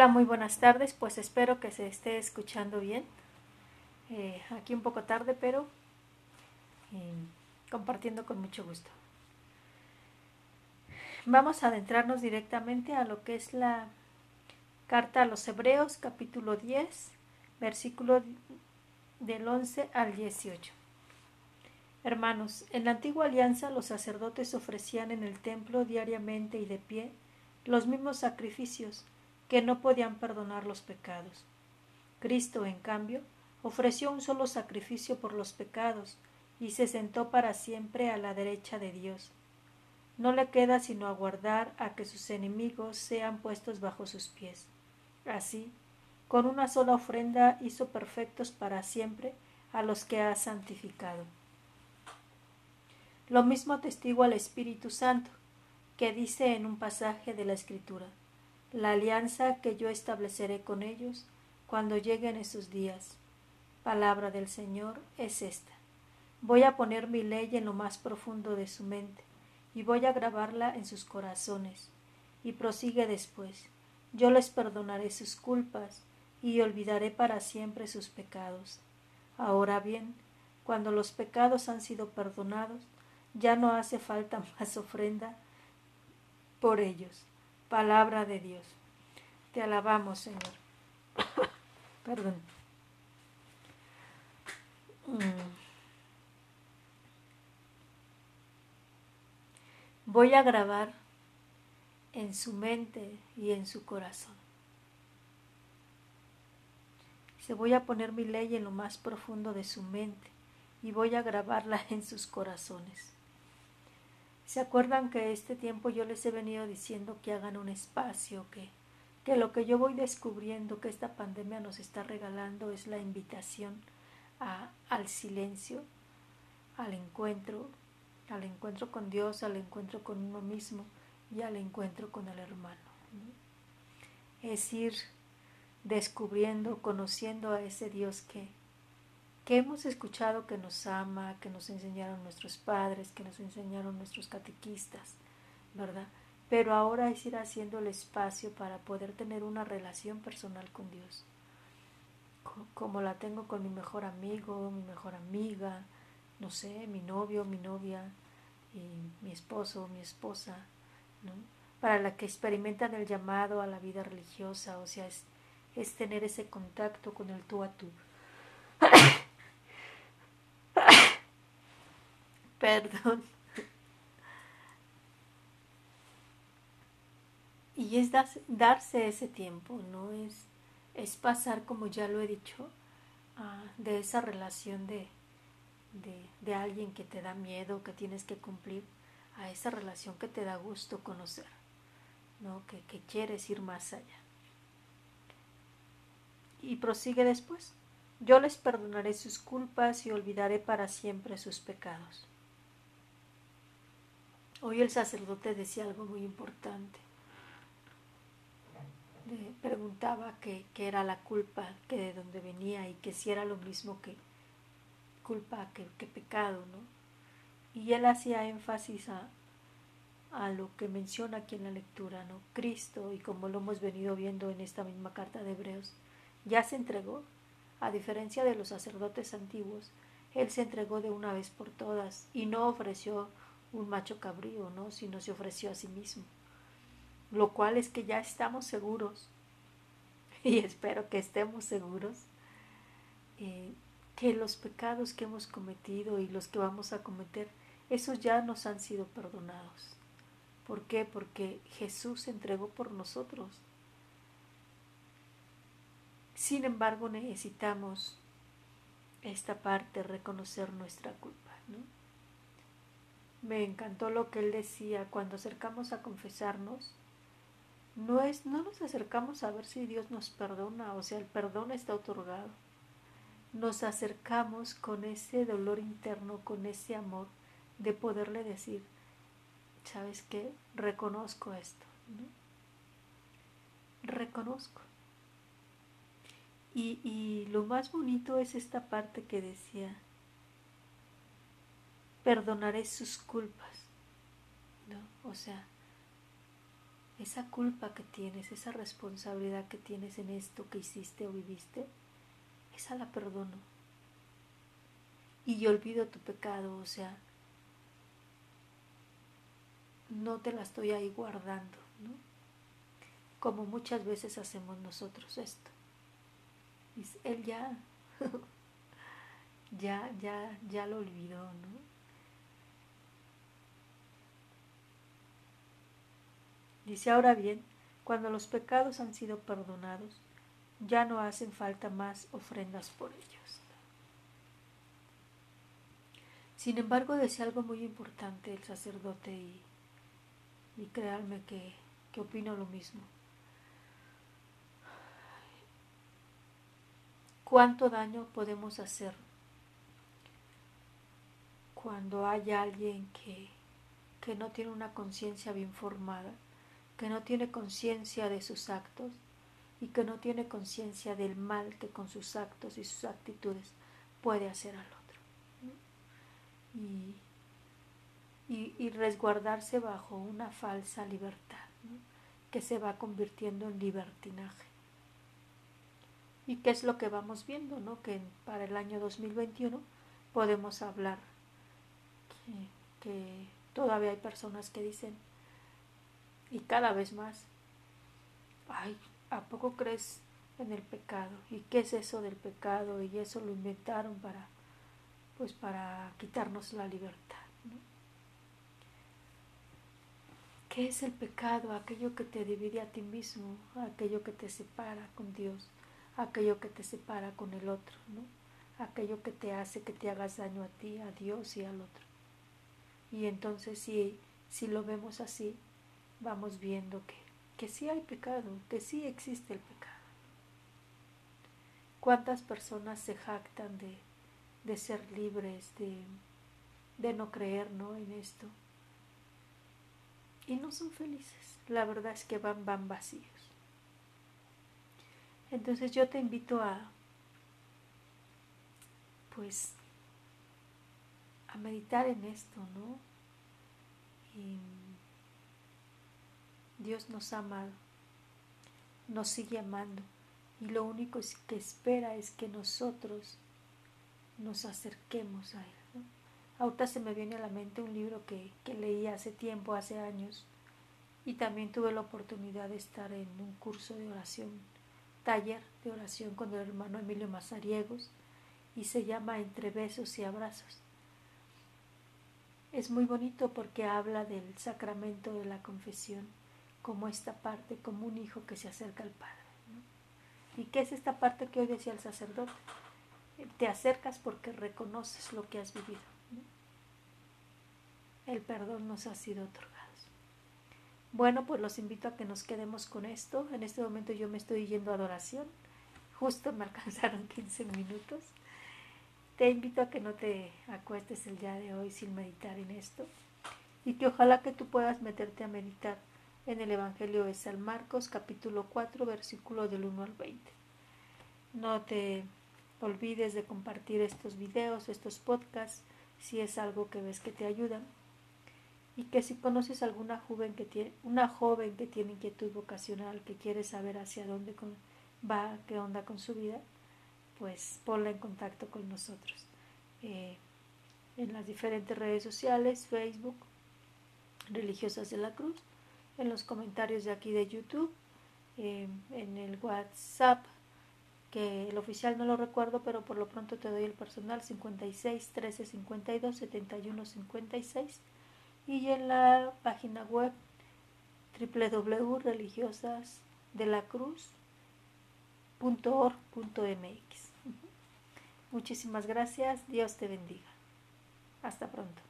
Hola, muy buenas tardes. Pues espero que se esté escuchando bien. Eh, aquí un poco tarde, pero eh, compartiendo con mucho gusto. Vamos a adentrarnos directamente a lo que es la carta a los Hebreos, capítulo 10, versículo del 11 al 18. Hermanos, en la antigua alianza los sacerdotes ofrecían en el templo diariamente y de pie los mismos sacrificios que no podían perdonar los pecados. Cristo, en cambio, ofreció un solo sacrificio por los pecados y se sentó para siempre a la derecha de Dios. No le queda sino aguardar a que sus enemigos sean puestos bajo sus pies. Así, con una sola ofrenda hizo perfectos para siempre a los que ha santificado. Lo mismo atestigua el Espíritu Santo, que dice en un pasaje de la Escritura la alianza que yo estableceré con ellos cuando lleguen esos días. Palabra del Señor es esta. Voy a poner mi ley en lo más profundo de su mente y voy a grabarla en sus corazones. Y prosigue después. Yo les perdonaré sus culpas y olvidaré para siempre sus pecados. Ahora bien, cuando los pecados han sido perdonados, ya no hace falta más ofrenda por ellos Palabra de Dios. Te alabamos, Señor. Perdón. Mm. Voy a grabar en su mente y en su corazón. Se voy a poner mi ley en lo más profundo de su mente y voy a grabarla en sus corazones. ¿Se acuerdan que este tiempo yo les he venido diciendo que hagan un espacio, que, que lo que yo voy descubriendo que esta pandemia nos está regalando es la invitación a, al silencio, al encuentro, al encuentro con Dios, al encuentro con uno mismo y al encuentro con el hermano. Es ir descubriendo, conociendo a ese Dios que, que hemos escuchado que nos ama, que nos enseñaron nuestros padres, que nos enseñaron nuestros catequistas, ¿verdad? Pero ahora es ir haciendo el espacio para poder tener una relación personal con Dios, como la tengo con mi mejor amigo, mi mejor amiga, no sé, mi novio, mi novia, mi esposo, mi esposa, ¿no? Para la que experimentan el llamado a la vida religiosa, o sea, es, es tener ese contacto con el tú a tú. Perdón. Y es darse ese tiempo, ¿no? Es, es pasar, como ya lo he dicho, ah, de esa relación de, de, alguien que te da miedo, que tienes que cumplir, a esa relación que te da gusto conocer, ¿no? Que quieres ir más allá. Y prosigue después. Yo les perdonaré sus culpas y olvidaré para siempre sus pecados. Hoy el sacerdote decía algo muy importante. Le preguntaba qué era la culpa, que de dónde venía y que si era lo mismo que culpa que, pecado, ¿no? Y él hacía énfasis a, a lo que menciona aquí en la lectura, ¿no? Cristo, y como lo hemos venido viendo en esta misma carta de Hebreos, ya se entregó, a diferencia de los sacerdotes antiguos, él se entregó de una vez por todas y no ofreció un macho cabrío, ¿no? Sino se ofreció a sí mismo. Lo cual es que ya estamos seguros, y espero que estemos seguros, eh, que los pecados que hemos cometido y los que vamos a cometer, esos ya nos han sido perdonados. ¿Por qué? Porque Jesús se entregó por nosotros. Sin embargo, necesitamos esta parte, reconocer nuestra culpa, ¿no? Me encantó lo que él decía cuando acercamos a confesarnos. No es, no nos acercamos a ver si Dios nos perdona, o sea, el perdón está otorgado. Nos acercamos con ese dolor interno, con ese amor de poderle decir, ¿sabes qué? Reconozco esto. Reconozco. Y, y lo más bonito es esta parte que decía, perdonaré sus culpas. ¿no? O sea, esa culpa que tienes, esa responsabilidad que tienes en esto que hiciste o viviste, esa la perdono. Y yo olvido tu pecado, o sea, no te la estoy ahí guardando, ¿no? Como muchas veces hacemos nosotros esto. él ya, ya, ya, ya lo olvidó, ¿no? Dice ahora bien, cuando los pecados han sido perdonados, ya no hacen falta más ofrendas por ellos. Sin embargo, decía algo muy importante el sacerdote y, y créanme que, que opino lo mismo. ¿Cuánto daño podemos hacer cuando hay alguien que, que no tiene una conciencia bien formada? Que no tiene conciencia de sus actos y que no tiene conciencia del mal que con sus actos y sus actitudes puede hacer al otro. Y, y, resguardarse bajo una falsa libertad que se va convirtiendo en libertinaje. ¿Y qué es lo que vamos viendo? ¿no? Que para el año 2021 podemos hablar que todavía hay personas que dicen y cada vez más. Ay, ¿a poco crees en el pecado? ¿Y qué es eso del pecado? Y eso lo inventaron para, pues para quitarnos la libertad. ¿Qué es el pecado? Aquello que te divide a ti mismo, aquello que te separa con Dios, aquello que te separa con el otro, ¿no? aquello que te hace que te hagas daño a ti, a Dios y al otro. Y entonces si, si lo vemos así, vamos viendo que, que sí hay pecado, que sí existe el pecado. ¿Cuántas personas se jactan de, de ser libres, de, de no creer ¿no? en esto? Y no son felices. La verdad es que van, van vacíos. Entonces yo te invito a, pues, a meditar en esto, ¿no? Y Dios nos ha amado, nos sigue amando y lo único que espera es que nosotros nos acerquemos a Él. Ahorita se me viene a la mente un libro que, que leí hace tiempo, hace años, y también tuve la oportunidad de estar en un curso de oración, taller de oración con el hermano Emilio Mazariegos, y se llama Entre besos y abrazos. Es muy bonito porque habla del sacramento de la confesión como esta parte, como un hijo que se acerca al Padre. ¿Y qué es esta parte que hoy decía el sacerdote? Te acercas porque reconoces lo que has vivido. El perdón nos ha sido otorgado. Bueno, pues los invito a que nos quedemos con esto. En este momento yo me estoy yendo a adoración. Justo me alcanzaron 15 minutos. Te invito a que no te acuestes el día de hoy sin meditar en esto y que ojalá que tú puedas meterte a meditar en el Evangelio de San Marcos capítulo 4 versículo del 1 al 20. No te olvides de compartir estos videos, estos podcasts, si es algo que ves que te ayuda. Y que si conoces alguna joven que tiene, una joven que tiene inquietud vocacional, que quiere saber hacia dónde va, qué onda con su vida, pues ponla en contacto con nosotros. Eh, en las diferentes redes sociales, Facebook, Religiosas de la Cruz, en los comentarios de aquí de YouTube, eh, en el WhatsApp, que el oficial no lo recuerdo, pero por lo pronto te doy el personal 56 13 52 71 56 y en la página web www.religiosasdelacruz.org.mx. Muchísimas gracias, Dios te bendiga. Hasta pronto.